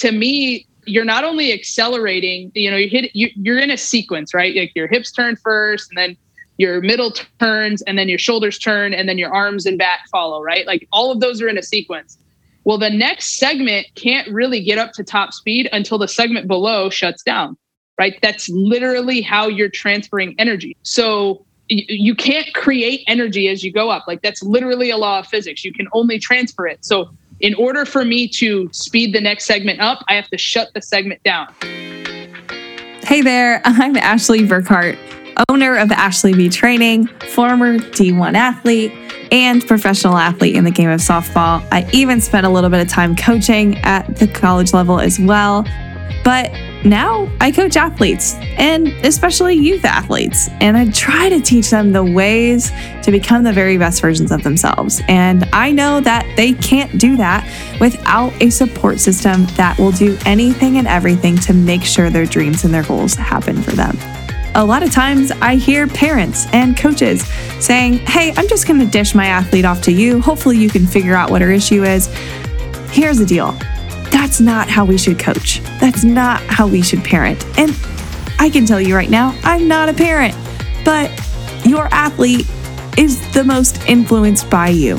to me, you're not only accelerating, you know, you hit you, you're in a sequence, right? Like your hips turn first and then your middle turns and then your shoulders turn and then your arms and back follow, right? Like all of those are in a sequence. Well, the next segment can't really get up to top speed until the segment below shuts down, right? That's literally how you're transferring energy. So you can't create energy as you go up. Like that's literally a law of physics. You can only transfer it. So in order for me to speed the next segment up, I have to shut the segment down. Hey there, I'm Ashley Burkhart, owner of Ashley B Training, former D1 athlete, and professional athlete in the game of softball. I even spent a little bit of time coaching at the college level as well. But now I coach athletes and especially youth athletes, and I try to teach them the ways to become the very best versions of themselves. And I know that they can't do that without a support system that will do anything and everything to make sure their dreams and their goals happen for them. A lot of times I hear parents and coaches saying, Hey, I'm just going to dish my athlete off to you. Hopefully, you can figure out what her issue is. Here's the deal that's not how we should coach. That's not how we should parent. And I can tell you right now, I'm not a parent, but your athlete is the most influenced by you.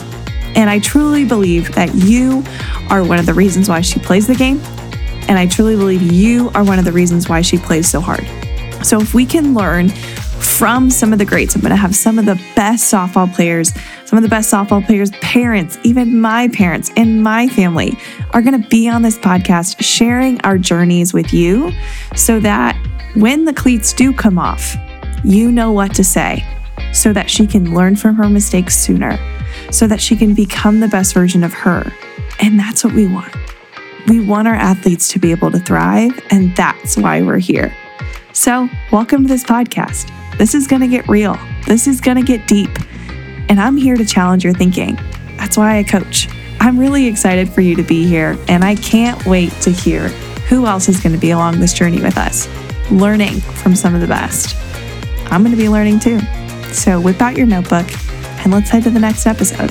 And I truly believe that you are one of the reasons why she plays the game. And I truly believe you are one of the reasons why she plays so hard. So if we can learn from some of the greats, I'm going to have some of the best softball players some of the best softball players' parents, even my parents and my family, are going to be on this podcast sharing our journeys with you so that when the cleats do come off, you know what to say so that she can learn from her mistakes sooner, so that she can become the best version of her. And that's what we want. We want our athletes to be able to thrive, and that's why we're here. So, welcome to this podcast. This is going to get real. This is going to get deep and I'm here to challenge your thinking. That's why I coach. I'm really excited for you to be here, and I can't wait to hear who else is going to be along this journey with us, learning from some of the best. I'm going to be learning too. So whip out your notebook and let's head to the next episode.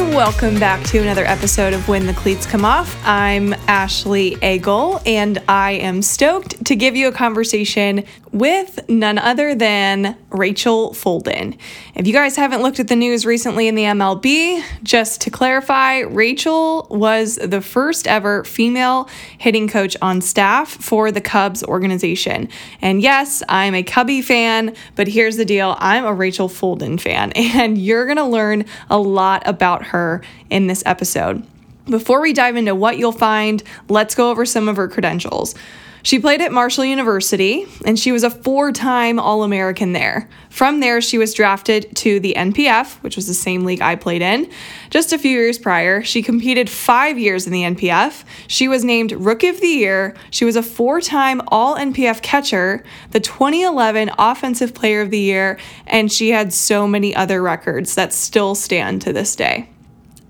And welcome back to another episode of When the Cleats Come Off. I'm Ashley Agel, and I am stoked to give you a conversation with none other than Rachel Folden. If you guys haven't looked at the news recently in the MLB, just to clarify, Rachel was the first ever female hitting coach on staff for the Cubs organization. And yes, I'm a Cubby fan, but here's the deal I'm a Rachel Folden fan, and you're going to learn a lot about her in this episode. Before we dive into what you'll find, let's go over some of her credentials. She played at Marshall University and she was a four time All American there. From there, she was drafted to the NPF, which was the same league I played in. Just a few years prior, she competed five years in the NPF. She was named Rookie of the Year. She was a four time All NPF catcher, the 2011 Offensive Player of the Year, and she had so many other records that still stand to this day.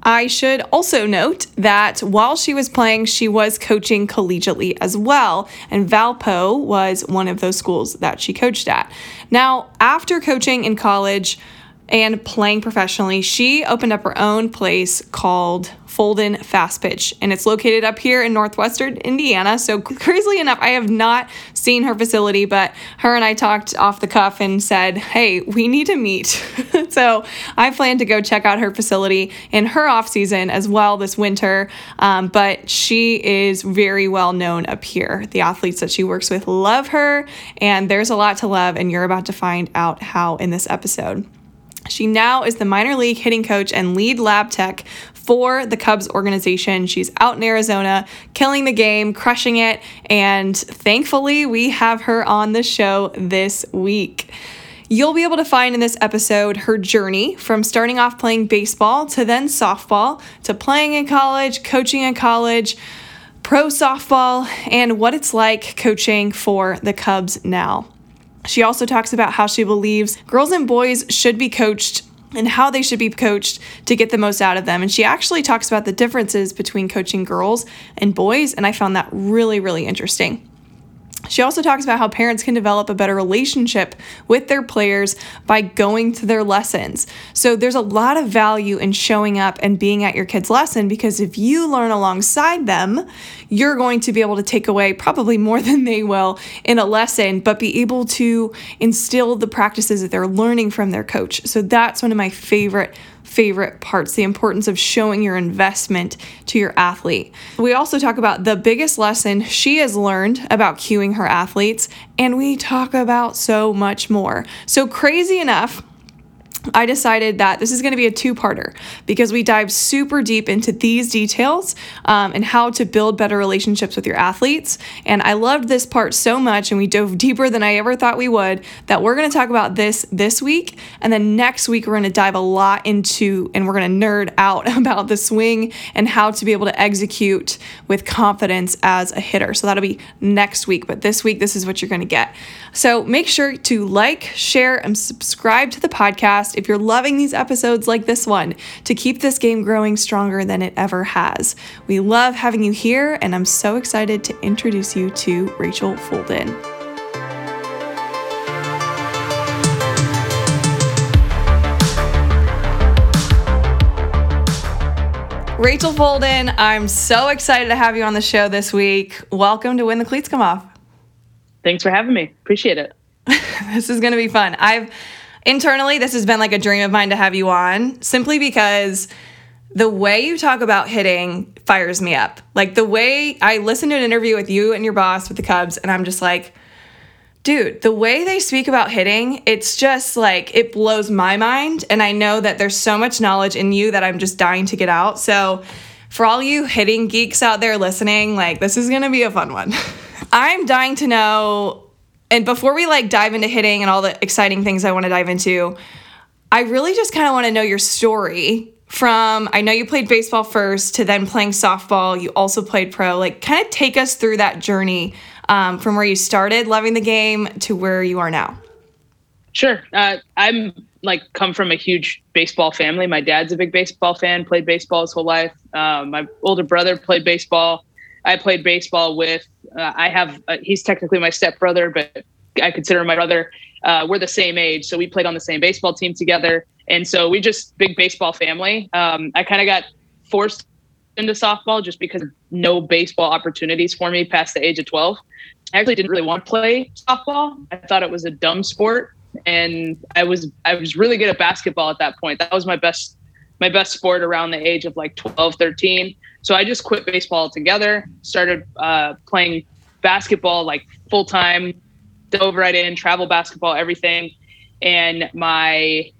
I should also note that while she was playing, she was coaching collegiately as well, and Valpo was one of those schools that she coached at. Now, after coaching in college and playing professionally, she opened up her own place called Folden Fast Pitch, and it's located up here in northwestern Indiana. So, crazily enough, I have not seen her facility, but her and I talked off the cuff and said, hey, we need to meet. so, I plan to go check out her facility in her off season as well this winter. Um, but she is very well known up here. The athletes that she works with love her, and there's a lot to love, and you're about to find out how in this episode. She now is the minor league hitting coach and lead lab tech for the Cubs organization. She's out in Arizona, killing the game, crushing it, and thankfully, we have her on the show this week. You'll be able to find in this episode her journey from starting off playing baseball to then softball to playing in college, coaching in college, pro softball, and what it's like coaching for the Cubs now. She also talks about how she believes girls and boys should be coached and how they should be coached to get the most out of them. And she actually talks about the differences between coaching girls and boys, and I found that really, really interesting. She also talks about how parents can develop a better relationship with their players by going to their lessons. So there's a lot of value in showing up and being at your kids' lesson because if you learn alongside them, you're going to be able to take away probably more than they will in a lesson, but be able to instill the practices that they're learning from their coach. So that's one of my favorite favorite parts the importance of showing your investment to your athlete. We also talk about the biggest lesson she has learned about cueing her athletes, and we talk about so much more. So, crazy enough, I decided that this is going to be a two parter because we dive super deep into these details um, and how to build better relationships with your athletes. And I loved this part so much, and we dove deeper than I ever thought we would, that we're going to talk about this this week. And then next week, we're going to dive a lot into and we're going to nerd out about the swing and how to be able to execute with confidence as a hitter. So that'll be next week. But this week, this is what you're going to get. So make sure to like, share, and subscribe to the podcast if you're loving these episodes like this one to keep this game growing stronger than it ever has. We love having you here, and I'm so excited to introduce you to Rachel Folden. Rachel Folden, I'm so excited to have you on the show this week. Welcome to When the Cleats Come Off. Thanks for having me. Appreciate it. this is going to be fun. I've internally, this has been like a dream of mine to have you on simply because the way you talk about hitting fires me up. Like the way I listened to an interview with you and your boss with the Cubs, and I'm just like, dude, the way they speak about hitting, it's just like it blows my mind. And I know that there's so much knowledge in you that I'm just dying to get out. So, for all you hitting geeks out there listening, like this is gonna be a fun one. I'm dying to know. And before we like dive into hitting and all the exciting things I want to dive into, I really just kind of want to know your story from I know you played baseball first to then playing softball. You also played pro. Like, kind of take us through that journey um, from where you started loving the game to where you are now. Sure. Uh, I'm like come from a huge baseball family. My dad's a big baseball fan, played baseball his whole life. Uh, my older brother played baseball. I played baseball with. Uh, I have. Uh, he's technically my stepbrother, but I consider him my brother. Uh, we're the same age, so we played on the same baseball team together, and so we just big baseball family. Um, I kind of got forced into softball just because no baseball opportunities for me past the age of 12. I actually didn't really want to play softball. I thought it was a dumb sport, and I was I was really good at basketball at that point. That was my best my best sport around the age of like 12, 13. So I just quit baseball altogether, started uh, playing basketball like full time, dove right in, travel basketball, everything. And my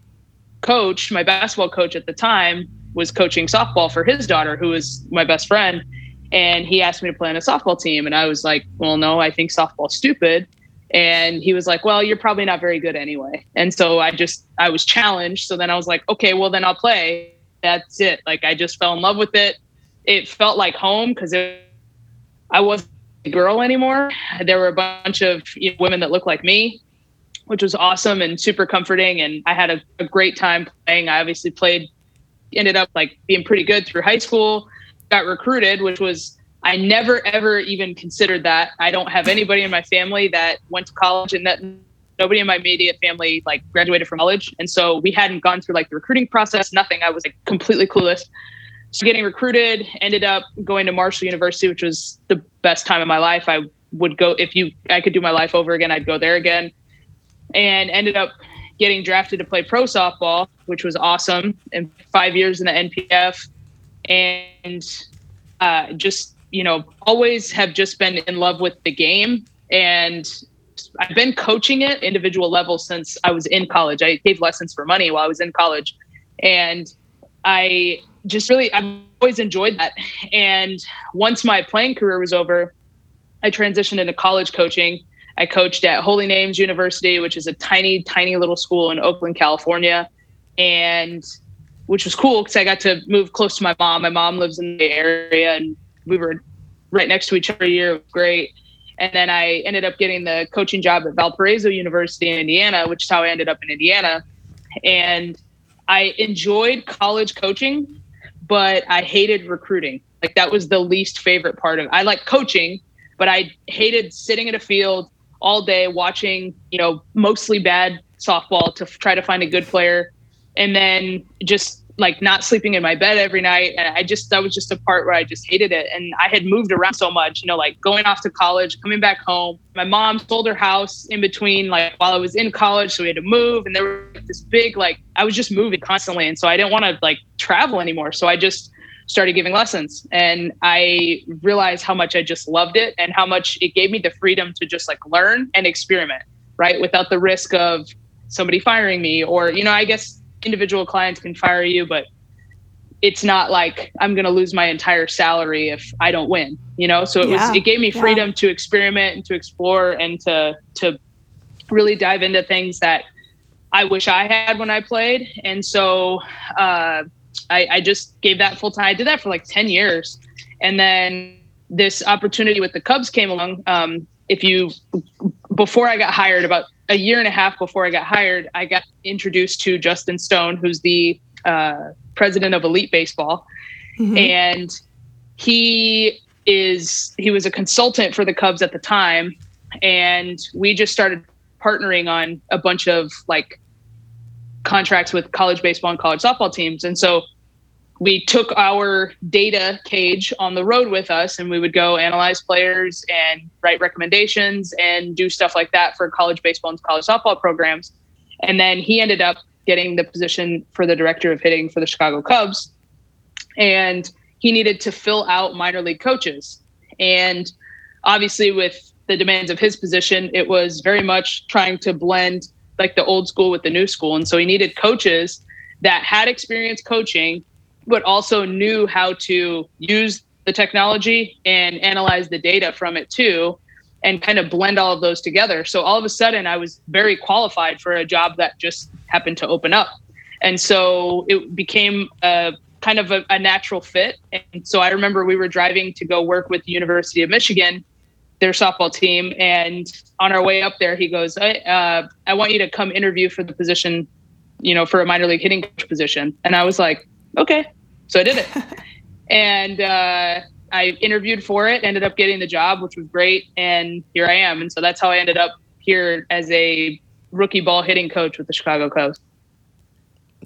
coach, my basketball coach at the time, was coaching softball for his daughter, who was my best friend. And he asked me to play on a softball team. And I was like, well, no, I think softball's stupid. And he was like, well, you're probably not very good anyway. And so I just, I was challenged. So then I was like, okay, well, then I'll play. That's it. Like I just fell in love with it it felt like home because I wasn't a girl anymore. There were a bunch of you know, women that looked like me, which was awesome and super comforting. And I had a, a great time playing. I obviously played, ended up like being pretty good through high school, got recruited, which was I never ever even considered that. I don't have anybody in my family that went to college and that nobody in my immediate family like graduated from college. And so we hadn't gone through like the recruiting process, nothing. I was like completely clueless so getting recruited ended up going to marshall university which was the best time of my life. I would go if you i could do my life over again i'd go there again. And ended up getting drafted to play pro softball which was awesome. And five years in the npf and uh, just you know always have just been in love with the game. And i've been coaching it individual level since i was in college. I gave lessons for money while i was in college. And i just really, I've always enjoyed that. And once my playing career was over, I transitioned into college coaching. I coached at Holy Names University, which is a tiny, tiny little school in Oakland, California. And which was cool because I got to move close to my mom. My mom lives in the area and we were right next to each other year. It was great. And then I ended up getting the coaching job at Valparaiso University in Indiana, which is how I ended up in Indiana. And I enjoyed college coaching but I hated recruiting. Like that was the least favorite part of. it. I like coaching, but I hated sitting at a field all day watching, you know, mostly bad softball to f- try to find a good player and then just like not sleeping in my bed every night. And I just, that was just a part where I just hated it. And I had moved around so much, you know, like going off to college, coming back home. My mom sold her house in between, like while I was in college. So we had to move. And there was this big, like, I was just moving constantly. And so I didn't want to like travel anymore. So I just, started giving lessons and i realized how much i just loved it and how much it gave me the freedom to just like learn and experiment right without the risk of somebody firing me or you know i guess individual clients can fire you, but it's not like I'm going to lose my entire salary if I don't win, you know? So it yeah. was, it gave me freedom yeah. to experiment and to explore and to, to really dive into things that I wish I had when I played. And so, uh, I, I just gave that full time. I did that for like 10 years. And then this opportunity with the Cubs came along. Um, if you, before I got hired, about a year and a half before I got hired, I got introduced to Justin Stone, who's the uh, president of Elite Baseball, mm-hmm. and he is he was a consultant for the Cubs at the time, and we just started partnering on a bunch of like contracts with college baseball and college softball teams, and so we took our data cage on the road with us and we would go analyze players and write recommendations and do stuff like that for college baseball and college softball programs. And then he ended up getting the position for the director of hitting for the Chicago Cubs. And he needed to fill out minor league coaches. And obviously, with the demands of his position, it was very much trying to blend like the old school with the new school. And so he needed coaches that had experience coaching but also knew how to use the technology and analyze the data from it too and kind of blend all of those together. So all of a sudden I was very qualified for a job that just happened to open up. And so it became a kind of a, a natural fit. And so I remember we were driving to go work with the University of Michigan, their softball team. And on our way up there, he goes, I, uh, I want you to come interview for the position, you know, for a minor league hitting coach position. And I was like, okay. So I did it. and uh, I interviewed for it, ended up getting the job, which was great. And here I am. And so that's how I ended up here as a rookie ball hitting coach with the Chicago Cubs.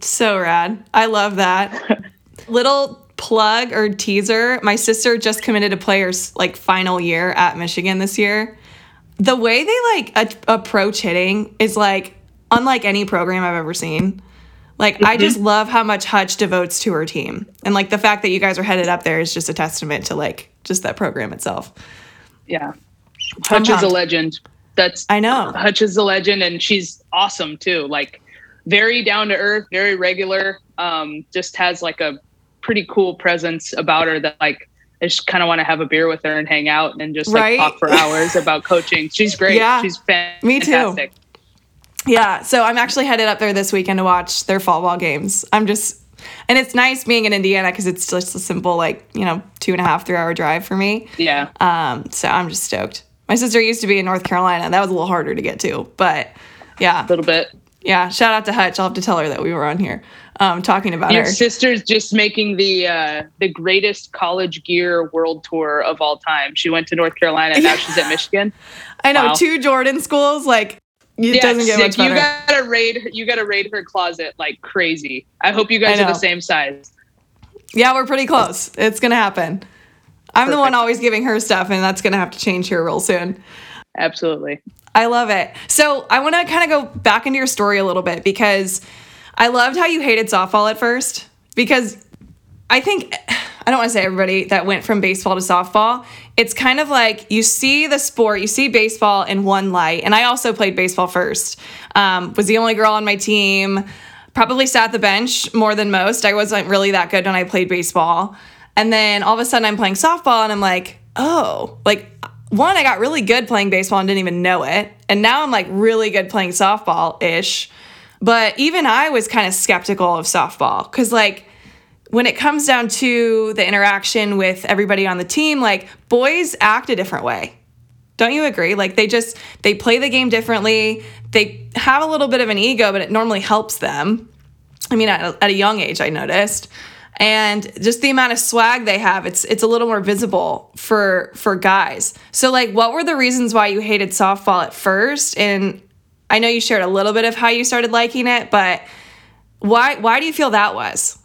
So rad. I love that. Little plug or teaser my sister just committed to players like final year at Michigan this year. The way they like a- approach hitting is like unlike any program I've ever seen. Like mm-hmm. I just mm-hmm. love how much Hutch devotes to her team. And like the fact that you guys are headed up there is just a testament to like just that program itself. Yeah. Hutch is a legend. That's I know. Hutch is a legend and she's awesome too. Like very down to earth, very regular. Um, just has like a pretty cool presence about her that like I just kind of want to have a beer with her and hang out and just like right? talk for hours about coaching. She's great. Yeah, she's fantastic. Me too. Yeah, so I'm actually headed up there this weekend to watch their fall ball games. I'm just, and it's nice being in Indiana because it's just a simple, like, you know, two and a half, three hour drive for me. Yeah. Um, so I'm just stoked. My sister used to be in North Carolina. That was a little harder to get to, but yeah. A little bit. Yeah. Shout out to Hutch. I'll have to tell her that we were on here um, talking about Your her. sister's just making the uh, the greatest college gear world tour of all time. She went to North Carolina. Now she's at Michigan. I know wow. two Jordan schools. Like it yeah, doesn't get much better. You gotta raid. You gotta raid her closet like crazy. I hope you guys are the same size. Yeah, we're pretty close. It's gonna happen. I'm Perfect. the one always giving her stuff, and that's gonna have to change here real soon. Absolutely. I love it. So I want to kind of go back into your story a little bit because I loved how you hated softball at first because I think I don't want to say everybody that went from baseball to softball. It's kind of like you see the sport, you see baseball in one light. And I also played baseball first. Um, was the only girl on my team. Probably sat the bench more than most. I wasn't really that good when I played baseball. And then all of a sudden I'm playing softball and I'm like, oh, like one, I got really good playing baseball and didn't even know it. And now I'm like really good playing softball ish. But even I was kind of skeptical of softball because, like, when it comes down to the interaction with everybody on the team, like boys act a different way. Don't you agree? Like they just they play the game differently. They have a little bit of an ego, but it normally helps them. I mean, at a, at a young age, I noticed. and just the amount of swag they have it's it's a little more visible for for guys so like what were the reasons why you hated softball at first and i know you shared a little bit of how you started liking it but why why do you feel that was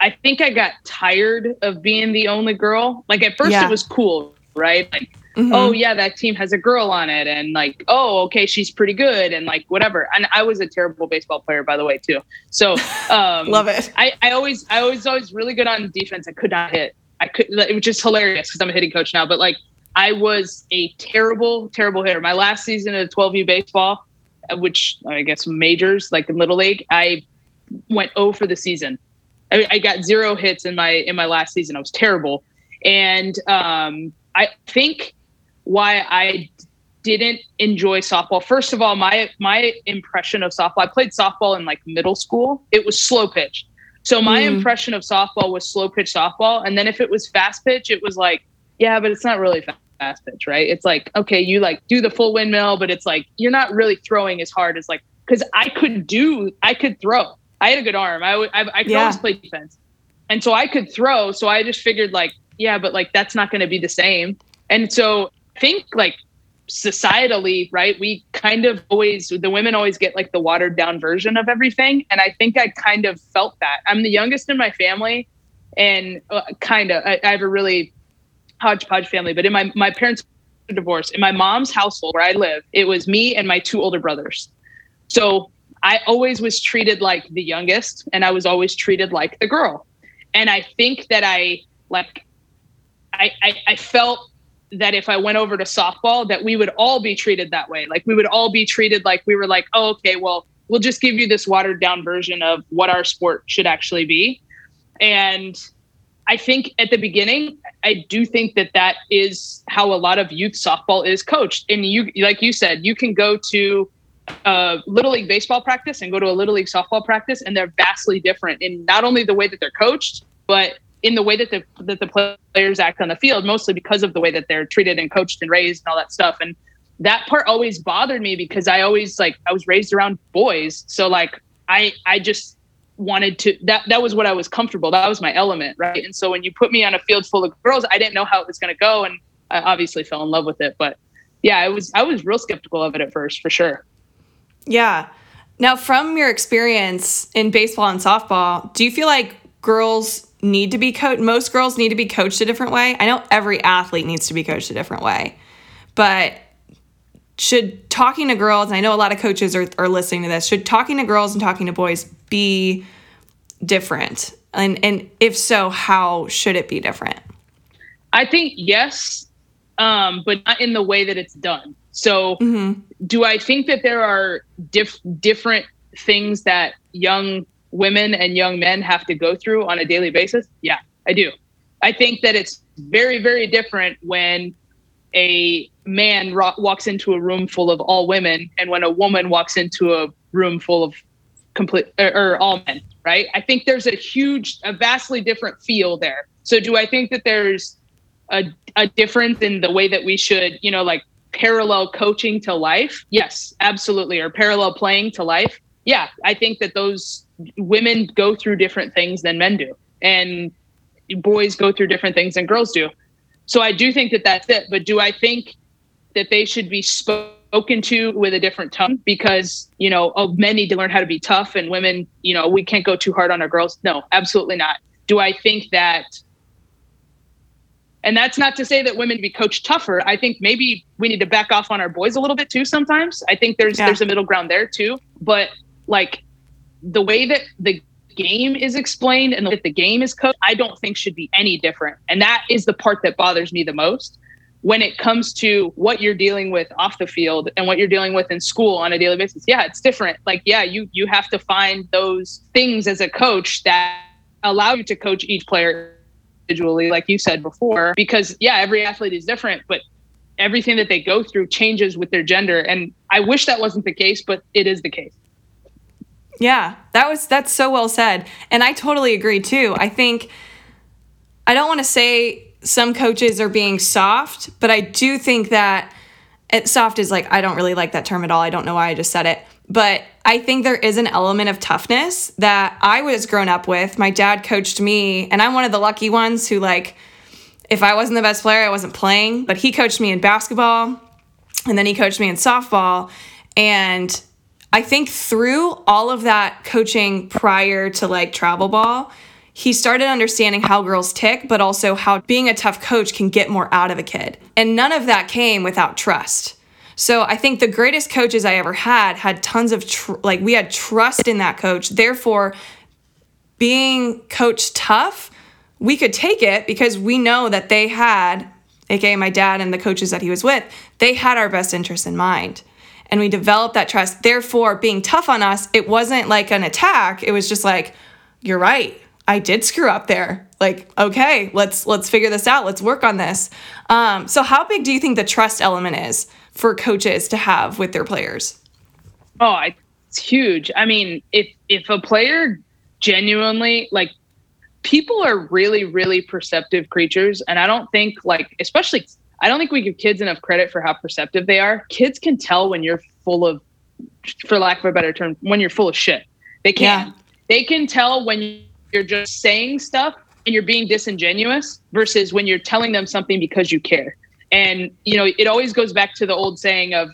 i think i got tired of being the only girl like at first Yeah. it was cool right like Mhm. oh yeah that team has a girl on it and like oh okay she's pretty good and like whatever and i was a terrible baseball player by the way too so um love it I, I always I was always really good on defense. I could not hit. I could it was just hilarious because I'm a hitting coach now. But like I was a terrible, terrible hitter. My last season of 12U baseball, uh, which I guess majors like in little league, I went 0 for the season. I, I got zero hits in my in my last season. I was terrible, and um, I think why I didn't enjoy softball. First of all, my my impression of softball. I played softball in like middle school. It was slow pitch. So my Mm. impression of softball was slow pitch softball, and then if it was fast pitch, it was like, yeah, but it's not really fa- fast pitch, right? It's like, okay, you like do the full windmill, but it's like you're not really throwing as hard as like because I could do, I could throw. I had a good arm. I I, I could Yeah. always play defense, and so I could throw. So I just figured like, yeah, but like that's not going to be the same. And so I think like societally, right? We kind of always the women always get like the watered down version of everything, and I think I kind of felt that. I'm the youngest in my family, and uh, kind of I, I have a really hodgepodge family. But in my my parents were divorced. In my mom's household where I live, it was me and my two older brothers. So I always was treated like the youngest, and I was always treated like the girl. And I think that I like I, I, I felt that if I went over to softball, that we would all be treated that way. Like we would all be treated like we were like, oh, okay, well, we'll just give you this watered down version of what our sport should actually be. And I think at the beginning, I do think that that is how a lot of youth softball is coached. And you, like you said, you can go to little league baseball practice and go to a little league softball practice, and they're vastly different in not only the way that they're coached, but in the way that the that the players act on the field, mostly because of the way that they're treated and coached and raised and all that stuff. And that part always bothered me because I always like I was raised around boys, so like I I just wanted to that that was what I was comfortable. That was my element, right? And so when you put me on a field full of girls, I didn't know how it was going to go, and I obviously fell in love with it. But yeah, I was I was real skeptical of it at first, for sure. Yeah. Now, from your experience in baseball and softball, do you feel like girls need to be coached? Most girls need to be coached a different way. I know every athlete needs to be coached a different way, but should talking to girls, and I know a lot of coaches are, are listening to this, should talking to girls and talking to boys be different? And, and if so, how should it be different? I think yes, um, but not in the way that it's done. So, mm-hmm. do I think that there are diff- different things that young women and young men have to go through on a daily basis? Yeah, I do. I think that it's very, very different when a man ro- walks into a room full of all women and when a woman walks into a room full of complete or, or all men, right? I think there's a huge, a vastly different feel there. So, do I think that there's a, a difference in the way that we should, you know, like parallel coaching to life? Yes, absolutely. Or parallel playing to life? Yeah, I think that those women go through different things than men do. And boys go through different things than girls do. So I do think that that's it. But do I think that they should be spoken to with a different tone because, you know, oh, men need to learn how to be tough and women, you know, we can't go too hard on our girls? No, absolutely not. Do I think that and that's not to say that women be coached tougher. I think maybe we need to back off on our boys a little bit too sometimes. I think there's Yeah. there's a middle ground there too. But like the way that the game is explained and the way that the game is coached, I don't think should be any different. And that is the part that bothers me the most when it comes to what you're dealing with off the field and what you're dealing with in school on a daily basis. Yeah, it's different. Like, yeah, you you have to find those things as a coach that allow you to coach each player individually, like you said before, because yeah, every athlete is different, but everything that they go through changes with their gender. And I wish that wasn't the case, but it is the case. Yeah, that was that's so well said. And I totally agree too. I think I don't want to say some coaches are being soft, but I do think that soft is like I don't really like that term at all. I don't know why I just said it. But I think there is an element of toughness that I was grown up with. My dad coached me, and I'm one of the lucky ones who, like, if I wasn't the best player, I wasn't playing, but he coached me in basketball and then he coached me in softball. And I think through all of that coaching prior to like travel ball, he started understanding how girls tick, but also how being a tough coach can get more out of a kid. And none of that came without trust. So I think the greatest coaches I ever had had tons of tr- like we had trust in that coach. Therefore, being coach tough, we could take it because we know that they had, aka my dad and the coaches that he was with, they had our best interest in mind. And we developed that trust. Therefore, being tough on us, it wasn't like an attack. It was just like, you're right. I did screw up there. Like, okay, let's let's figure this out. Let's work on this. Um, so, how big do you think the trust element is for coaches to have with their players? Oh, it's huge. I mean, if if a player genuinely like people are really really perceptive creatures and I don't think like especially I don't think we give kids enough credit for how perceptive they are. Kids can tell when you're full of for lack of a better term, when you're full of shit. They can. Yeah. They can tell when you're just saying stuff and you're being disingenuous versus when you're telling them something because you care. And you know, it always goes back to the old saying of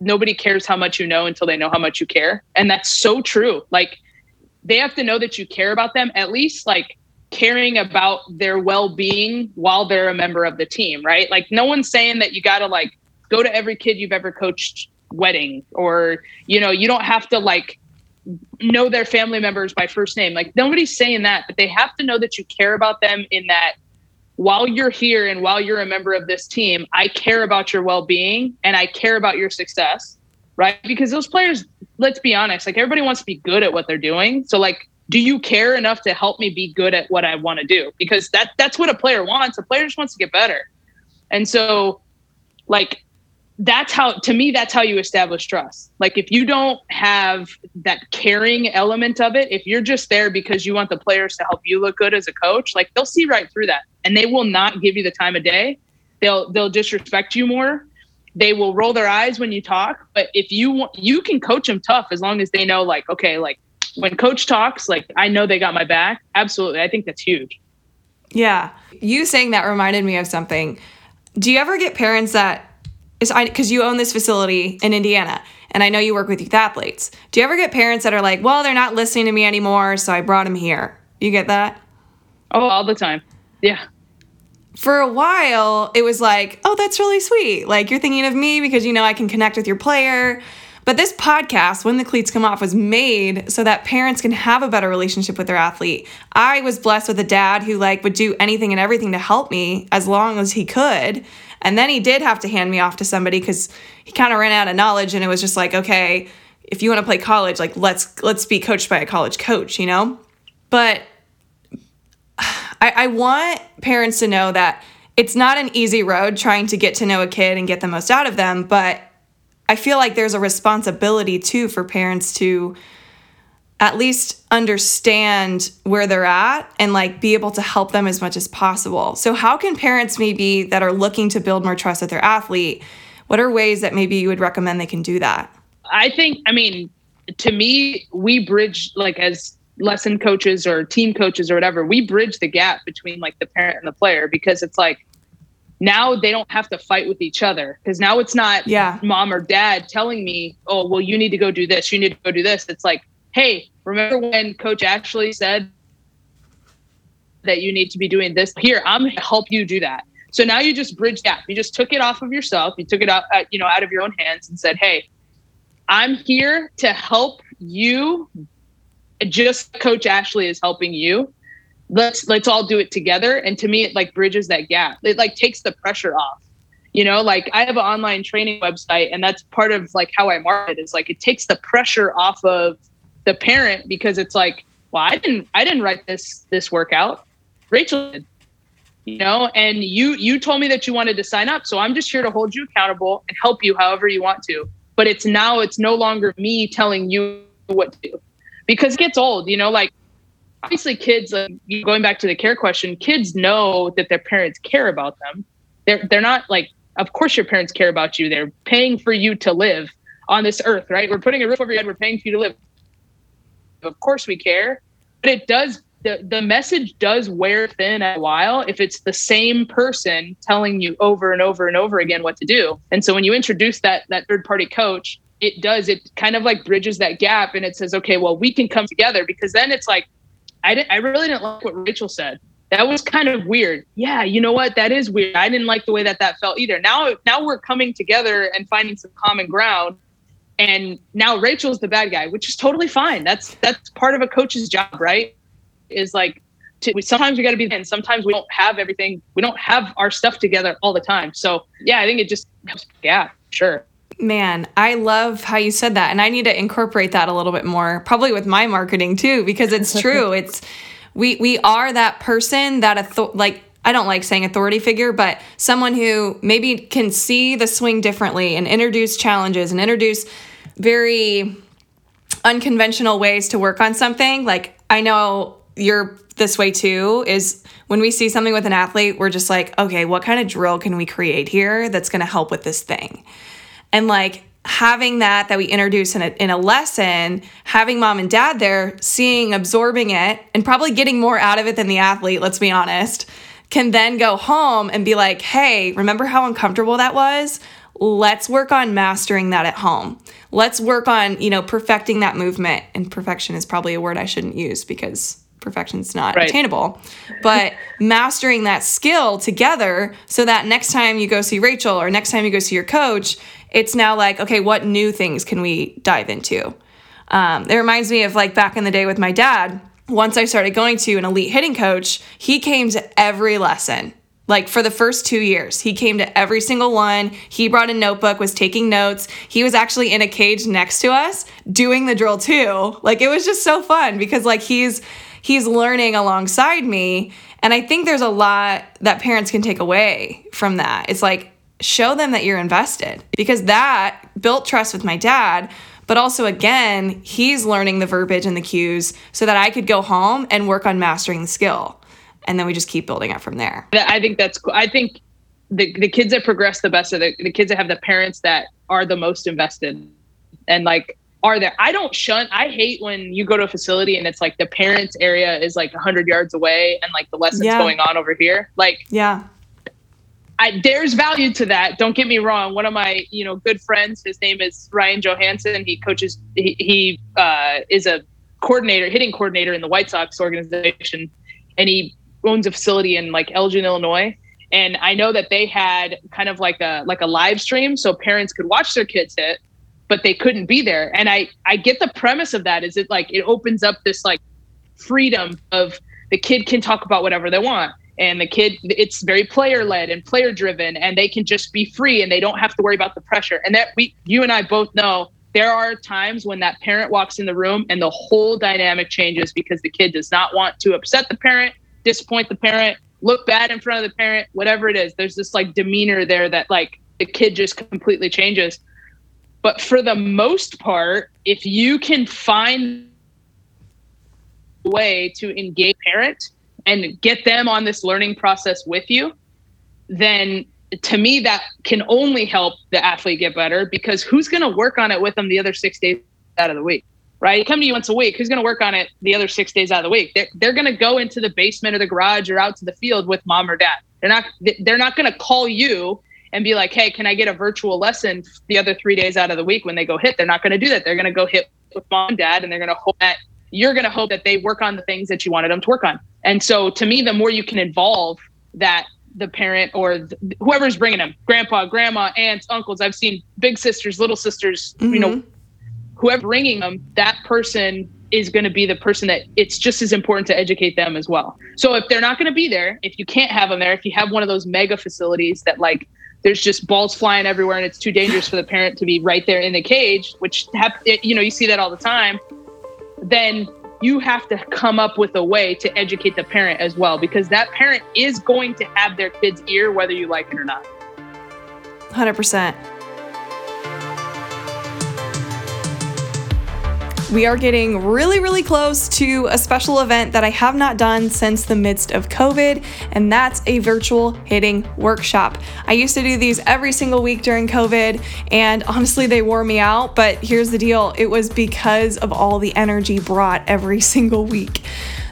nobody cares how much you know until they know how much you care. And that's so true. Like they have to know that you care about them, at least like caring about their well-being while they're a member of the team, right? Like no one's saying that you got to like go to every kid you've ever coached wedding or you know, you don't have to like know their family members by first name. Like nobody's saying that, but they have to know that you care about them in that while you're here and while you're a member of this team, I care about your well being and I care about your success, right? Because those players, let's be honest, like everybody wants to be good at what they're doing. So, like, do you care enough to help me be good at what I want to do? Because that that's what a player wants. A player just wants to get better. And so, like, that's how to me that's how you establish trust. Like if you don't have that caring element of it if you're just there because you want the players to help you look good as a coach like they'll see right through that. And they will not give you the time of day. They'll they'll disrespect you more. They will roll their eyes when you talk. But if you want you can coach them tough as long as they know like okay like when coach talks like i know they got my back. Absolutely. I think that's huge. Yeah. You saying that reminded me of something. Do you ever get parents that because you own this facility in Indiana and I know you work with youth athletes. Do you ever get parents that are like, well, they're not listening to me anymore, so I brought them here? You get that? Oh, all the time. Yeah. For a while, it was like, oh, that's really sweet. Like, you're thinking of me because you know I can connect with your player. But this podcast, When the Cleats Come Off, was made so that parents can have a better relationship with their athlete. I was blessed with a dad who like would do anything and everything to help me as long as he could. And then he did have to hand me off to somebody because he kind of ran out of knowledge and it was just like, okay, if you want to play college, like let's let's be coached by a college coach, you know? But I, I want parents to know that it's not an easy road trying to get to know a kid and get the most out of them, but I feel like there's a responsibility too for parents to at least understand where they're at and like be able to help them as much as possible. So, how can parents maybe that are looking to build more trust with their athlete, what are ways that maybe you would recommend they can do that? I think, I mean, to me, we bridge like as lesson coaches or team coaches or whatever, we bridge the gap between like the parent and the player because it's like now they don't have to fight with each other because now it's not yeah. mom or dad telling me, oh, well, you need to go do this, you need to go do this. It's like, hey, remember when Coach Ashley said that you need to be doing this? Here, I'm going to help you do that. So now you just bridge gap. You just took it off of yourself. You took it out, uh, you know, out of your own hands and said, "Hey, I'm here to help you. Just Coach Ashley is helping you. Let's let's all do it together." And to me, it like bridges that gap. It like takes the pressure off. You know, like I have an online training website, and that's part of like how I market. Is like it takes the pressure off of the parent because it's like, well, I didn't I didn't write this this workout. Rachel did. You know, and you you told me that you wanted to sign up. So I'm just here to hold you accountable and help you however you want to. But it's now it's no longer me telling you what to do. Because it gets old, you know, like obviously kids uh, going back to the care question, kids know that their parents care about them. They're they're not like of course your parents care about you. They're paying for you to live on this earth, right? We're putting a roof over your head. We're paying for you to live. Of course we care, but it does the, the message does wear thin a while if it's the same person telling you over and over and over again what to do. And so when you introduce that that third party coach, it does it kind of like bridges that gap and it says, okay, well we can come together because then it's like I didn't I really didn't like what Rachel said. That was kind of weird. Yeah, you know what? That is weird. I didn't like the way that that felt either. Now now we're coming together and finding some common ground and now Rachel's the bad guy, which is totally fine. That's that's part of a coach's job, right? is like to, we, sometimes we got to be and sometimes we don't have everything we don't have our stuff together all the time so yeah i think it just yeah sure Man, I love how you said that. And I need to incorporate that a little bit more, probably with my marketing too, because it's true. it's we we are that person that author- like I don't like saying authority figure, but someone who maybe can see the swing differently and introduce challenges and introduce very unconventional ways to work on something. Like I know you're this way too is when we see something with an athlete, we're just like, okay, what kind of drill can we create here that's going to help with this thing? And like having that that we introduce in a, in a lesson, having mom and dad there, seeing, absorbing it, and probably getting more out of it than the athlete, let's be honest, can then go home and be like, hey, remember how uncomfortable that was? Let's work on mastering that at home. Let's work on, you know, perfecting that movement. And perfection is probably a word I shouldn't use because perfection's not right. attainable but mastering that skill together so that next time you go see rachel or next time you go see your coach it's now like okay what new things can we dive into um, it reminds me of like back in the day with my dad once i started going to an elite hitting coach he came to every lesson like for the first two years he came to every single one he brought a notebook was taking notes he was actually in a cage next to us doing the drill too like it was just so fun because like he's he's learning alongside me. And I think there's a lot that parents can take away from that. It's like, show them that you're invested because that built trust with my dad. But also, again, he's learning the verbiage and the cues so that I could go home and work on mastering the skill. And then we just keep building it from there. I think that's cool. I think the, the kids that progress the best are the, the kids that have the parents that are the most invested. And like, are there. I don't shun. I hate when you go to a facility and it's like the parents' area is like 100 yards away and like the lessons yeah. going on over here. Like, yeah. I, there's value to that. Don't get me wrong. One of my, you know, good friends, his name is Ryan Johansson. He coaches. He, he uh, is a coordinator, hitting coordinator in the White Sox organization, and he owns a facility in like Elgin, Illinois. And I know that they had kind of like a like a live stream, so parents could watch their kids hit but they couldn't be there. And I I get the premise of that is it like it opens up this like freedom of the kid can talk about whatever they want and the kid it's very player led and player driven and they can just be free and they don't have to worry about the pressure and that we you and i both know there are times when that parent walks in the room and the whole dynamic changes because the kid does not want to upset the parent disappoint the parent look bad in front of the parent whatever it is there's this like demeanor there that like the kid just completely changes but for the most part, if you can find a way to engage parent and get them on this learning process with you, then to me that can only help the athlete get better because who's going to work on it with them the other six days out of the week? Right? Come to you once a week. Who's going to work on it the other six days out of the week? They're, they're going to go into the basement or the garage or out to the field with mom or dad. They're not. They're not going to call you and be like, hey, can I get a virtual lesson the other three days out of the week when they go hit? They're not going to do that. They're going to go hit with mom and dad, and they're going to hope that you're going to hope that they work on the things that you wanted them to work on. And so, to me, the more you can involve that the parent or th- whoever's bringing them, grandpa, grandma, aunts, uncles, I've seen big sisters, little sisters, mm-hmm. you know, mm-hmm. Whoever bringing them, that person is going to be the person that it's just as important to educate them as well. So if they're not going to be there, if you can't have them there, if you have one of those mega facilities that like there's just balls flying everywhere and it's too dangerous for the parent to be right there in the cage which have, you know you see that all the time then you have to come up with a way to educate the parent as well because that parent is going to have their kid's ear whether you like it or not 100% we are getting really, really close to a special event that I have not done since the midst of COVID, and that's a virtual hitting workshop. I used to do these every single week during COVID, and honestly, they wore me out. But here's the deal it was because of all the energy brought every single week.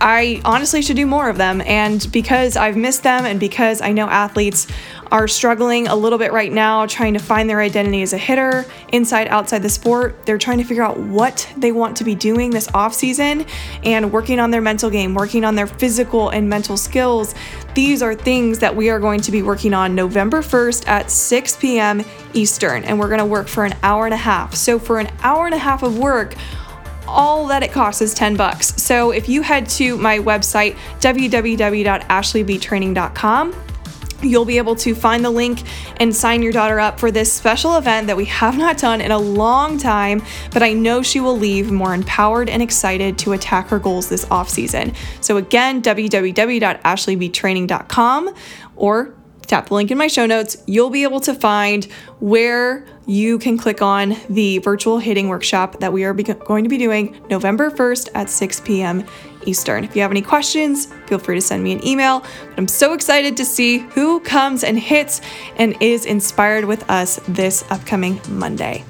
I honestly should do more of them. And because I've missed them and because I know athletes are struggling a little bit right now trying to find their identity as a hitter inside outside the sport they're trying to figure out what they want to be doing this off season and working on their mental game working on their physical and mental skills these are things that we are going to be working on November 1st at 6 p.m. Eastern and we're going to work for an hour and a half so for an hour and a half of work all that it costs is 10 bucks. So if you head to my website, www.ashleybtraining.com, You'll be able to find the link and sign your daughter up for this special event that we have not done in a long time, but I know she will leave more empowered and excited to attack her goals this off season. So again, www.ashleybtraining.com or tap the link in my show notes, you'll be able to find where you can click on the virtual hitting workshop that we are be- going to be doing November 1st at 6 p.m. Eastern. If you have any questions, feel free to send me an email. But I'm so excited to see who comes and hits and is inspired with us this upcoming Monday.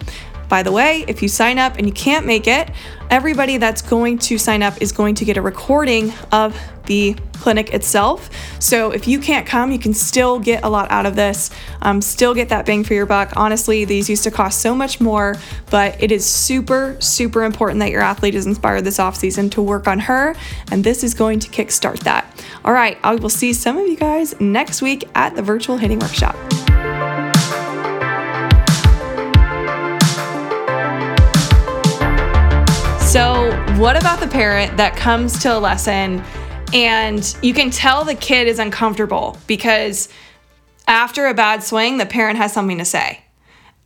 By the way, if you sign up and you can't make it, everybody that's going to sign up is going to get a recording of the clinic itself. So if you can't come, you can still get a lot out of this, um, still get that bang for your buck. Honestly, these used to cost so much more, but it is super, super important that your athlete is inspired this off season to work on her, and this is going to kickstart that. All right, I will see some of you guys next week at the virtual hitting workshop. So, what about the parent that comes to a lesson and you can tell the kid is uncomfortable because after a bad swing, the parent has something to say?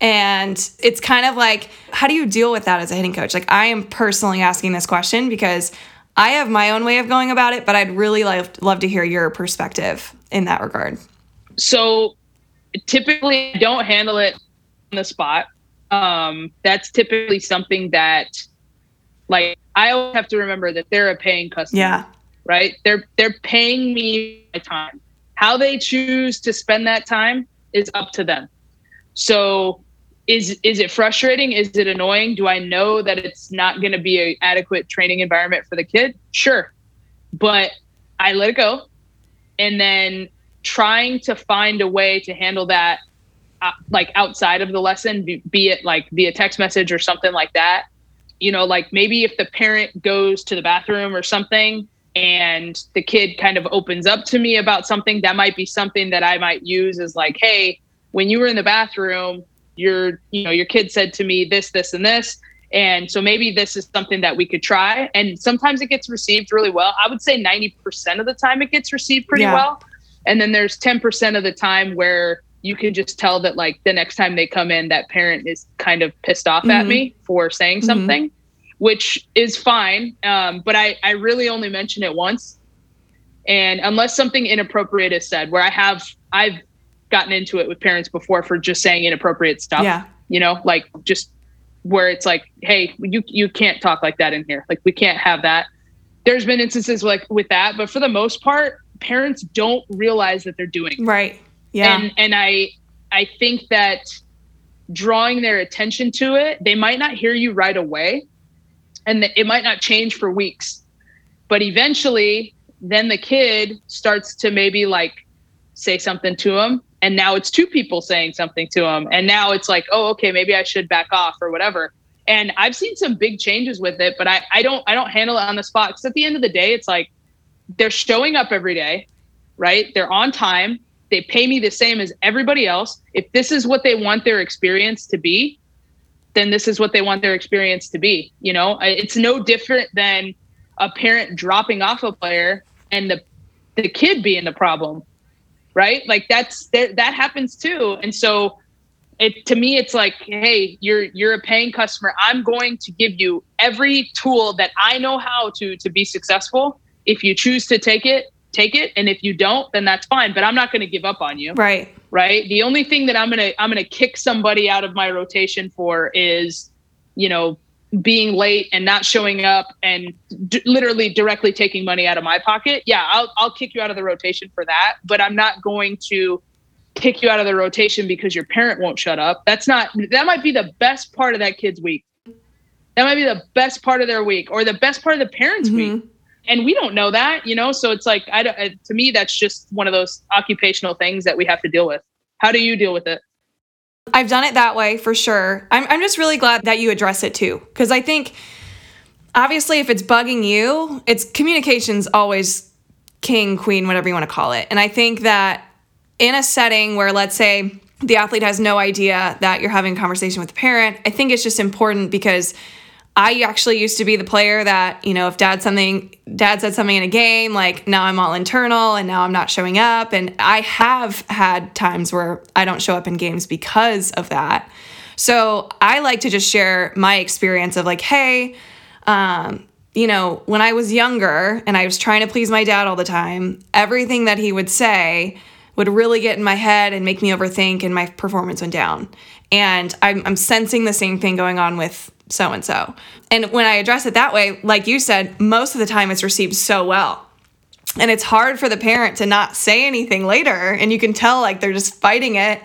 And it's kind of like, how do you deal with that as a hitting coach? Like, I am personally asking this question because I have my own way of going about it, but I'd really love, love to hear your perspective in that regard. So, typically, I don't handle it on the spot. Um, that's typically something that like I always have to remember that they're a paying customer. Yeah. Right? They're they're paying me my time. How they choose to spend that time is up to them. So is is it frustrating? Is it annoying? Do I know that it's not going to be an adequate training environment for the kid? Sure. But I let it go. And then trying to find a way to handle that uh, like outside of the lesson, be, be it like via text message or something like that, you know, like maybe if the parent goes to the bathroom or something and the kid kind of opens up to me about something, that might be something that I might use as like, hey, when you were in the bathroom, your, you know, your kid said to me this, this, and this. And so maybe this is something that we could try. And sometimes it gets received really well. I would say 90% of the time it gets received pretty yeah. well. And then there's 10% of the time where you can just tell that like the next time they come in that parent is kind of pissed off mm-hmm. at me for saying mm-hmm. something which is fine um, but I, I really only mention it once. And unless something inappropriate is said where i have i've gotten into it with parents before for just saying inappropriate stuff yeah. you know like just where it's like hey you you can't talk like that in here. Like we can't have that. There's been instances like with that but for the most part parents don't realize that they're doing right yeah. And and I I think that drawing their attention to it, they might not hear you right away and it might not change for weeks. But eventually then the kid starts to maybe like say something to him and now it's two people saying something to him and now it's like oh okay maybe i should back off or whatever and i've seen some big changes with it but i, I don't i don't handle it on the spot because at the end of the day it's like they're showing up every day right they're on time they pay me the same as everybody else. If this is what they want their experience to be, then this is what they want their experience to be. You know, it's no different than a parent dropping off a player and the the kid being the problem, right? Like that's that, that happens too. And so it to me it's like, hey, you're you're a paying customer. I'm going to give you every tool that I know how to to be successful. If you choose to take it, take it and if you don't then that's fine but i'm not going to give up on you right right the only thing that i'm going to i'm going to kick somebody out of my rotation for is you know being late and not showing up and d- literally directly taking money out of my pocket, yeah, I'll I'll kick you out of the rotation for that. But I'm not going to kick you out of the rotation because your parent won't shut up. That's not that might be the best part of that kid's week. That might be the best part of their week or the best part of the parents' mm-hmm. week. And we don't know that, you know. So it's like, I don't, to me, that's just one of those occupational things that we have to deal with. How do you deal with it? I've done it that way for sure. I'm, I'm just really glad that you address it too. Because I think obviously if it's bugging you, it's communication's always king, queen, whatever you want to call it. And I think that in a setting where, let's say, the athlete has no idea that you're having a conversation with the parent, I think it's just important because I actually used to be the player that, you know, if dad something dad said something in a game, like now I'm all internal and now I'm not showing up. And I have had times where I don't show up in games because of that. So I like to just share my experience of like, hey, um, you know, when I was younger and I was trying to please my dad all the time, everything that he would say would really get in my head and make me overthink, and my performance went down. And I'm, I'm sensing the same thing going on with so and so. And when I address it that way, like you said, most of the time it's received so well. And it's hard for the parent to not say anything later. And you can tell like they're just fighting it.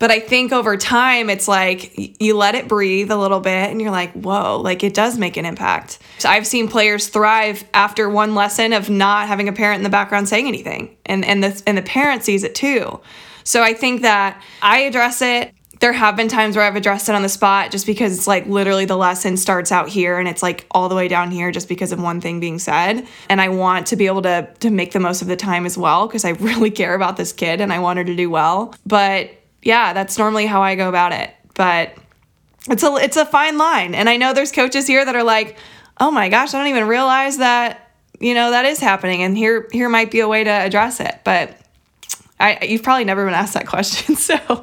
But I think over time, it's like you let it breathe a little bit and you're like, whoa, like it does make an impact. So I've seen players thrive after one lesson of not having a parent in the background saying anything. And, and, the, and the parent sees it too. So I think that I address it there have been times where I've addressed it on the spot just because it's like literally the lesson starts out here and it's like all the way down here just because of one thing being said. And I want to be able to to make the most of the time as well because I really care about this kid and I want her to do well. But yeah, that's normally how I go about it. But it's a it's a fine line. And I know there's coaches here that are like, "Oh my gosh, I don't even realize that, you know, that is happening and here here might be a way to address it." But I, you've probably never been asked that question, so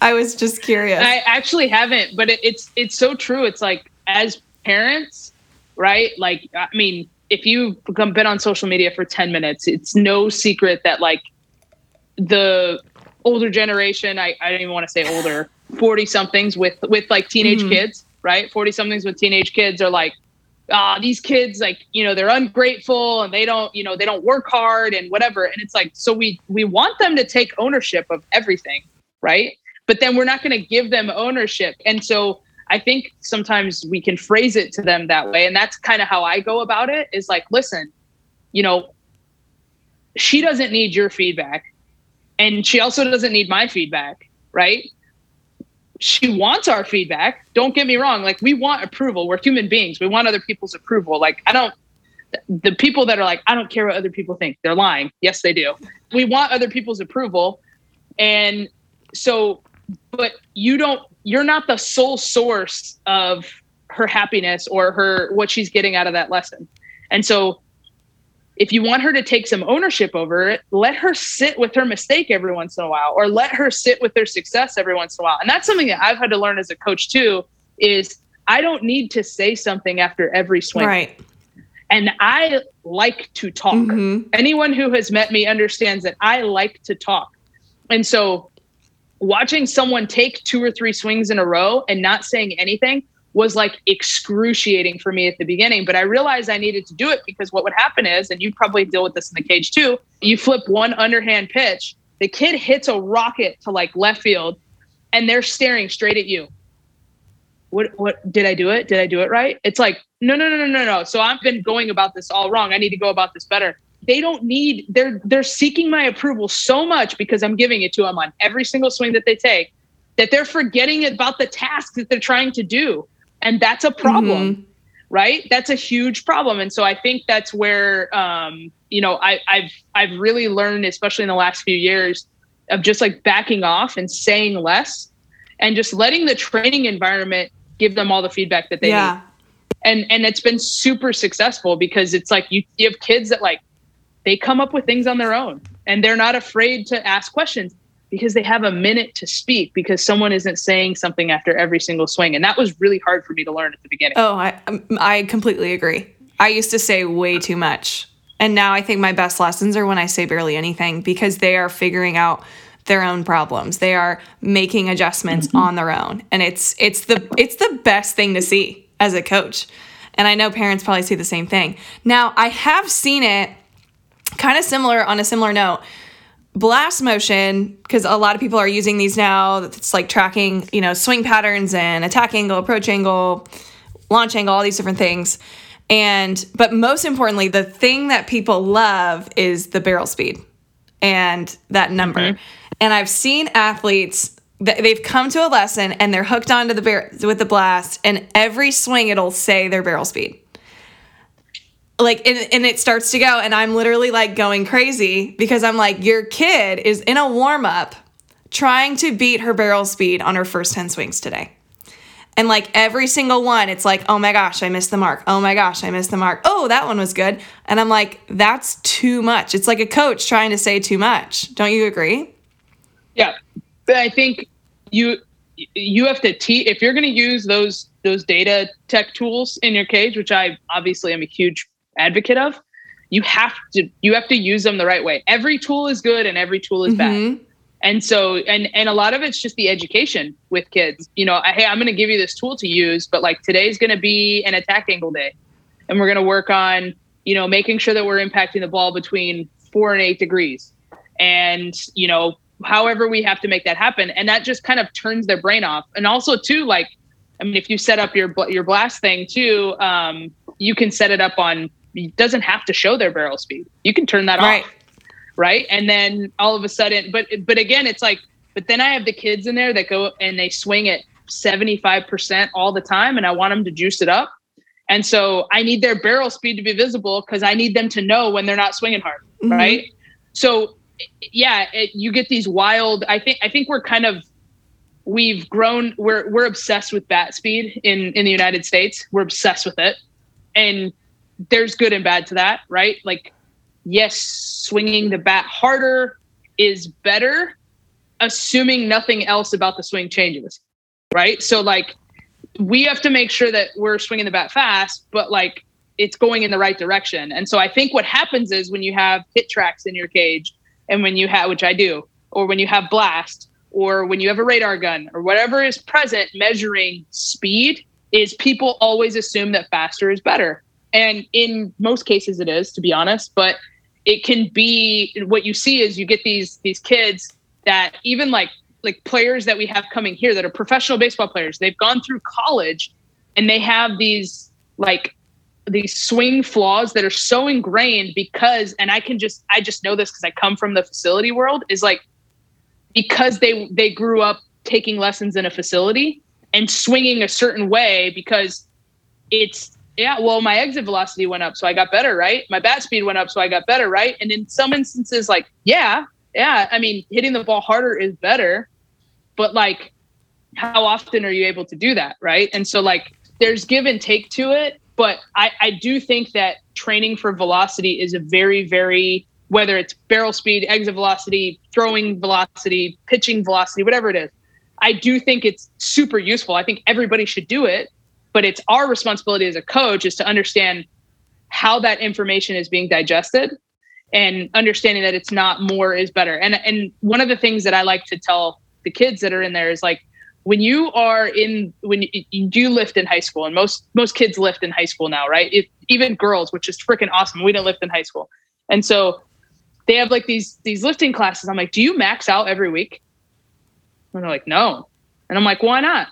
I was just curious. I actually haven't, but it, it's it's so true. It's like as parents, right? Like, I mean, if you've been on social media for ten minutes, it's no secret that like the older generation, I, I don't even want to say older, forty somethings with with like teenage mm-hmm. kids, right? Forty somethings with teenage kids are like, ah, these kids like you know they're ungrateful and they don't you know they don't work hard and whatever. And it's like so we we want them to take ownership of everything right? But then we're not going to give them ownership. And so i think sometimes we can phrase it to them that way. And that's kind of how i go about it is like listen you know she doesn't need your feedback and she also doesn't need my feedback right she wants our feedback. Don't get me wrong. Like we want approval. We're human beings. We want other people's approval. Like I don't the people that are like, I don't care what other people think. They're lying. Yes, they do. We want other people's approval. And so, but you don't, you're not the sole source of her happiness or her, what she's getting out of that lesson. And so if you want her to take some ownership over it, let her sit with her mistake every once in a while or let her sit with their success every once in a while. And that's something that I've had to learn as a coach too is I don't need to say something after every swing. Right. And I like to talk. Mm-hmm. Anyone who has met me understands that I like to talk. And so watching someone take two or three swings in a row and not saying anything was like excruciating for me at the beginning. But I realized I needed to do it because what would happen is, and you probably deal with this in the cage too, you flip one underhand pitch, the kid hits a rocket to like left field, and they're staring straight at you. What what did I do it? Did I do it right? It's like, no, no, no, no, no, no. So I've been going about this all wrong. I need to go about this better. They don't need, they're they're seeking my approval so much because I'm giving it to them on every single swing that they take that they're forgetting about the task that they're trying to do and that's a problem mm-hmm. right that's a huge problem and so i think that's where um, you know I, i've i've really learned especially in the last few years of just like backing off and saying less and just letting the training environment give them all the feedback that they yeah. need and and it's been super successful because it's like you, you have kids that like they come up with things on their own and they're not afraid to ask questions because they have a minute to speak because someone isn't saying something after every single swing and that was really hard for me to learn at the beginning oh i um, i completely agree i used to say way too much and now i think my best lessons are when i say barely anything because they are figuring out their own problems they are making adjustments mm-hmm. on their own and it's it's the it's the best thing to see as a coach. And I know parents probably see the same thing. Now, I have seen it kind of similar on a similar note. Blast motion, because a lot of people are using these now. It's like tracking, you know, swing patterns and attack angle, approach angle, launch angle, all these different things. And, but most importantly, the thing that people love is the barrel speed and that number. Mm-hmm. And I've seen athletes that they've come to a lesson and they're hooked onto the bar- with the blast and every swing it'll say their barrel speed like and, and it starts to go and i'm literally like going crazy because i'm like your kid is in a warm-up trying to beat her barrel speed on her first 10 swings today. And like every single one it's like oh my gosh i missed the mark. Oh my gosh i missed the mark. Oh that one was good. And i'm like that's too much. It's like a coach trying to say too much. Don't you agree? Yeah. But I think you you have to teach if you're going to use those those data tech tools in your cage, which I obviously am a huge advocate of. You have to you have to use them the right way. Every tool is good and every tool is mm-hmm. bad. And so and and a lot of it's just the education with kids. You know, hey, I'm going to give you this tool to use, but like today's going to be an attack angle day. And we're going to work on, you know, making sure that we're impacting the ball between 4 and 8 degrees. And, you know, however we have to make that happen and that just kind of turns their brain off and also too like i mean if you set up your your blast thing too um, you can set it up on doesn't have to show their barrel speed you can turn that right. off right and then all of a sudden but but again it's like but then i have the kids in there that go and they swing at 75% all the time and i want them to juice it up and so i need their barrel speed to be visible because i need them to know when they're not swinging hard mm-hmm. right so yeah, it, you get these wild. I think I think we're kind of we've grown. We're we're obsessed with bat speed in in the United States. We're obsessed with it, and there's good and bad to that, right? Like, yes, swinging the bat harder is better, assuming nothing else about the swing changes, right? So like, we have to make sure that we're swinging the bat fast, but like it's going in the right direction. And so I think what happens is when you have HitTrax in your cage and when you have, which I do, or when you have blast, or when you have a radar gun, or whatever is present measuring speed, is people always assume that faster is better. And in most cases it is, to be honest, but it can be what you see is you get these these kids that even like like players that we have coming here that are professional baseball players, they've gone through college and they have these like these swing flaws that are so ingrained because and i can just i just know this because i come from the facility world is like because they they grew up taking lessons in a facility and swinging a certain way because it's yeah well my exit velocity went up so i got better right? My bat speed went up so i got better right? And in some instances like yeah yeah i mean hitting the ball harder is better but like how often are you able to do that right? And so like there's give and take to it but I, I do think that training for velocity is a very, very, whether it's barrel speed, exit velocity, throwing velocity, pitching velocity, whatever it is, I do think it's super useful. I think everybody should do it, but it's our responsibility as a coach is to understand how that information is being digested and understanding that it's not more is better. And and one of the things that I like to tell the kids that are in there is like when you are in when you, you, do lift in high school and most most kids lift in high school now right? It, even girls which is freaking awesome. We didn't lift in high school. And so they have like these these lifting classes. I'm like do you max out every week? And they're like no. And i'm like why not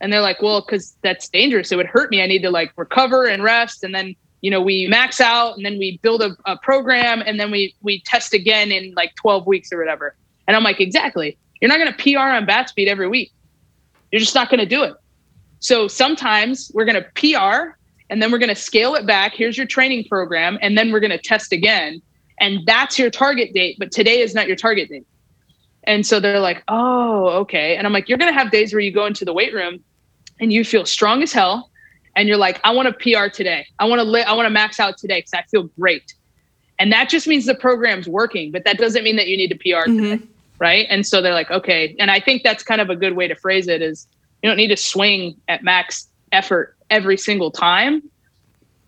and they're like well because that's dangerous it would hurt me i need to like recover and rest and then you know we max out and then we build a, a program and then we we test again in like 12 weeks or whatever and i'm like exactly you're not going to PR on bat speed every week. You're just not going to do it. So sometimes we're going to PR and then we're going to scale it back. Here's your training program. And then we're going to test again. And that's your target date. But today is not your target date. And so they're like, oh, okay. And I'm like, you're going to have days where you go into the weight room and you feel strong as hell. And you're like, I want to PR today. I want to li- I want to max out today because I feel great. And that just means the program's working, but that doesn't mean that you need to PR mm-hmm. today right and so they're like okay and i think that's kind of a good way to phrase it is you don't need to swing at max effort every single time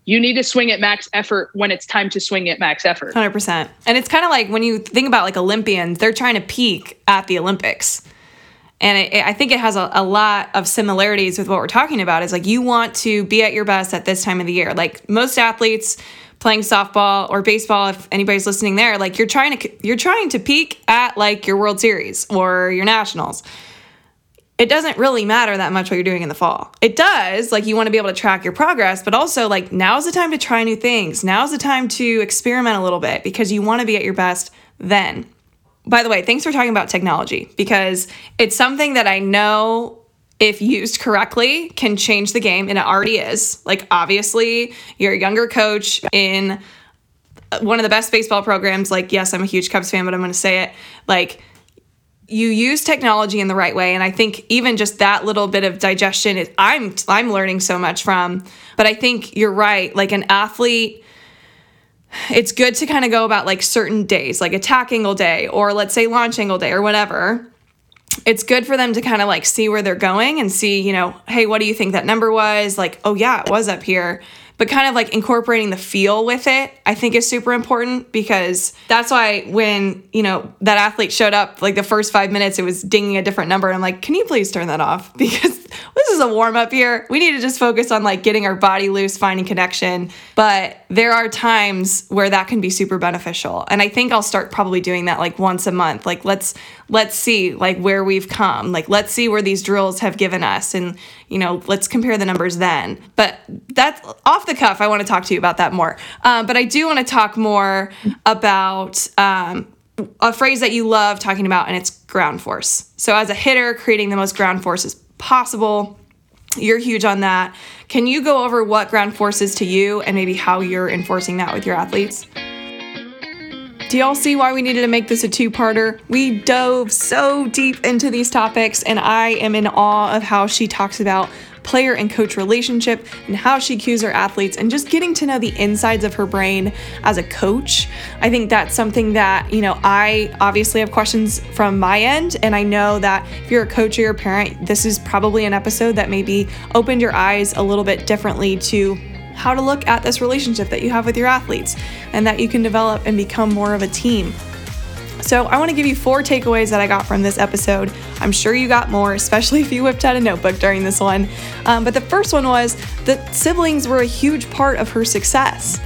you need to swing at max effort when it's time to swing at max effort 100% and it's kind of like when you think about like olympians they're trying to peak at the olympics and I think it has a, a lot of similarities with what we're talking about. Is like you want to be at your best at this time of the year. Like most athletes playing softball or baseball if anybody's listening there like you're trying to you're trying to peak at like your world series or your nationals it doesn't really matter that much what you're doing in the fall. It does, like you want to be able to track your progress, but also like now's the time to try new things. Now's the time to experiment a little bit because you want to be at your best then. By the way, thanks for talking about technology because it's something that I know if used correctly can change the game and it already is. Like obviously, you're a younger coach in one of the best baseball programs. Like yes, I'm a huge Cubs fan, but I'm going to say it. Like you use technology in the right way and i think even just that little bit of digestion is i'm i'm learning so much from. But i think you're right. Like an athlete it's good to kind of go about like certain days like attack angle day or let's say launch angle day or whatever. It's good for them to kind of like see where they're going and see you know hey what do you think that number was? Like oh yeah it was up here. But kind of like incorporating the feel with it i think is super important because that's why when you know that athlete showed up like the first five minutes it was dinging a different number and i'm like can you please turn that off? Because this is a warm up here we need to just focus on like getting our body loose finding connection. But there are times where that can be super beneficial. And i think i'll start probably doing that like once a month. Like let's let's see like where we've come. Like let's see where these drills have given us. And you know let's compare the numbers then. But that's off the cuff i want to talk to you about that more. Um, but i do want to talk more about um, a phrase that you love talking about and it's ground force. So as a hitter creating the most ground force possible. You're huge on that. Can you go over what ground force is to you and maybe how you're enforcing that with your athletes? Do y'all see why we needed to make this a two parter? We dove so deep into these topics, and I am in awe of how she talks about player and coach relationship and how she cues her athletes and just getting to know the insides of her brain as a coach. I think that's something that, you know, I obviously have questions from my end. And I know that if you're a coach or you're a parent, this is probably an episode that maybe opened your eyes a little bit differently to how to look at this relationship that you have with your athletes and that you can develop and become more of a team. So, I want to give you four takeaways that I got from this episode. I'm sure you got more, especially if you whipped out a notebook during this one. Um, but the first one was that siblings were a huge part of her success.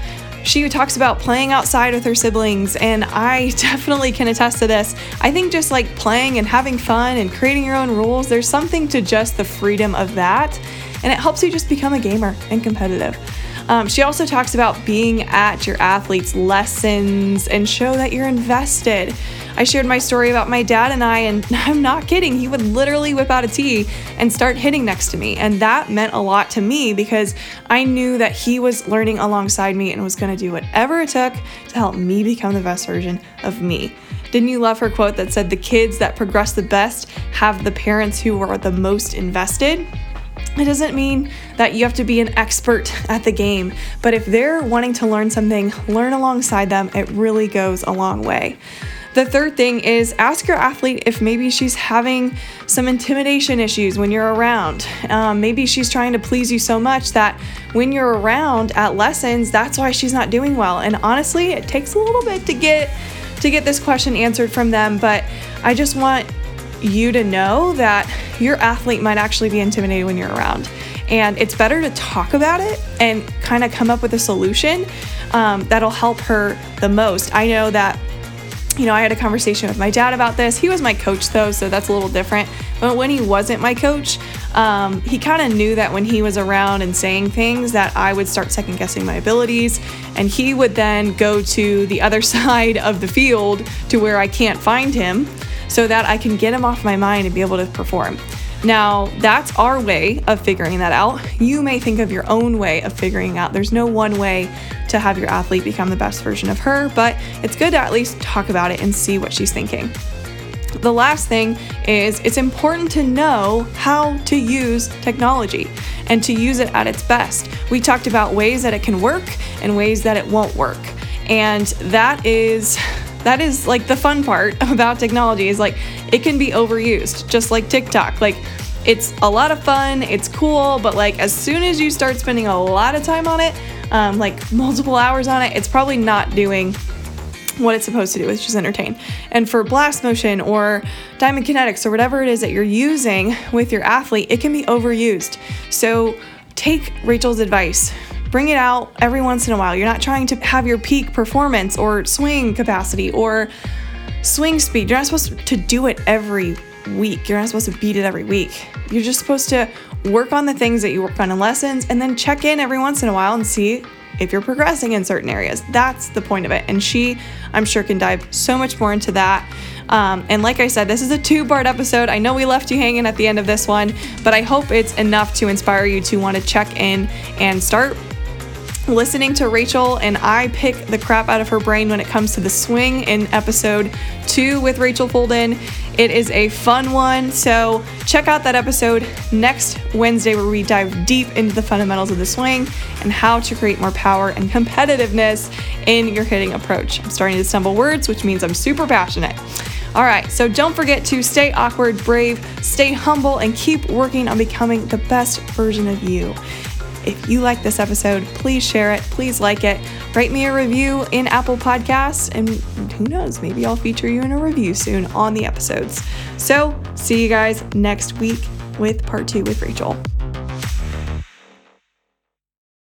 She talks about playing outside with her siblings, and I definitely can attest to this. I think just like playing and having fun and creating your own rules, there's something to just the freedom of that, and it helps you just become a gamer and competitive. Um, she also talks about being at your athletes' lessons and show that you're invested. I shared my story about my dad and I, and I'm not kidding. He would literally whip out a tee and start hitting next to me. And that meant a lot to me because I knew that he was learning alongside me and was going to do whatever it took to help me become the best version of me. Didn't you love her quote that said, The kids that progress the best have the parents who are the most invested? It doesn't mean that you have to be an expert at the game, but if they're wanting to learn something, learn alongside them. It really goes a long way. The third thing is ask your athlete if maybe she's having some intimidation issues when you're around. Um, maybe she's trying to please you so much that when you're around at lessons, that's why she's not doing well. And honestly, it takes a little bit to get to get this question answered from them, but I just want you to know that your athlete might actually be intimidated when you're around. And it's better to talk about it and kind of come up with a solution um, that'll help her the most. I know that, you know, I had a conversation with my dad about this. He was my coach, though, so that's a little different. But when he wasn't my coach, um, he kind of knew that when he was around and saying things that I would start second guessing my abilities. And he would then go to the other side of the field to where I can't find him so that I can get him off my mind and be able to perform. Now, that's our way of figuring that out. You may think of your own way of figuring out. There's no one way to have your athlete become the best version of her, but it's good to at least talk about it and see what she's thinking. The last thing is it's important to know how to use technology and to use it at its best. We talked about ways that it can work and ways that it won't work. And that is that is like the fun part about technology is like it can be overused, just like TikTok. Like it's a lot of fun, it's cool, but like as soon as you start spending a lot of time on it, um, like multiple hours on it, it's probably not doing what it's supposed to do, which is entertain. And for blast motion or diamond kinetics or whatever it is that you're using with your athlete, it can be overused. So take Rachel's advice. Bring it out every once in a while. You're not trying to have your peak performance or swing capacity or swing speed. You're not supposed to do it every week. You're not supposed to beat it every week. You're just supposed to work on the things that you work on in lessons and then check in every once in a while and see if you're progressing in certain areas. That's the point of it. And she, I'm sure, can dive so much more into that. Um, and like I said, this is a two part episode. I know we left you hanging at the end of this one, but I hope it's enough to inspire you to want to check in and start listening to Rachel and I pick the crap out of her brain when it comes to the swing in episode two with Rachel Folden. It is a fun one, so check out that episode next Wednesday where we dive deep into the fundamentals of the swing and how to create more power and competitiveness in your hitting approach. I'm starting to stumble words, which means I'm super passionate. All right, so don't forget to stay awkward, brave, stay humble, and keep working on becoming the best version of you. If you like this episode, please share it, please like it, write me a review in Apple Podcasts, and who knows, maybe I'll feature you in a review soon on the episodes. So, see you guys next week with part two with Rachel.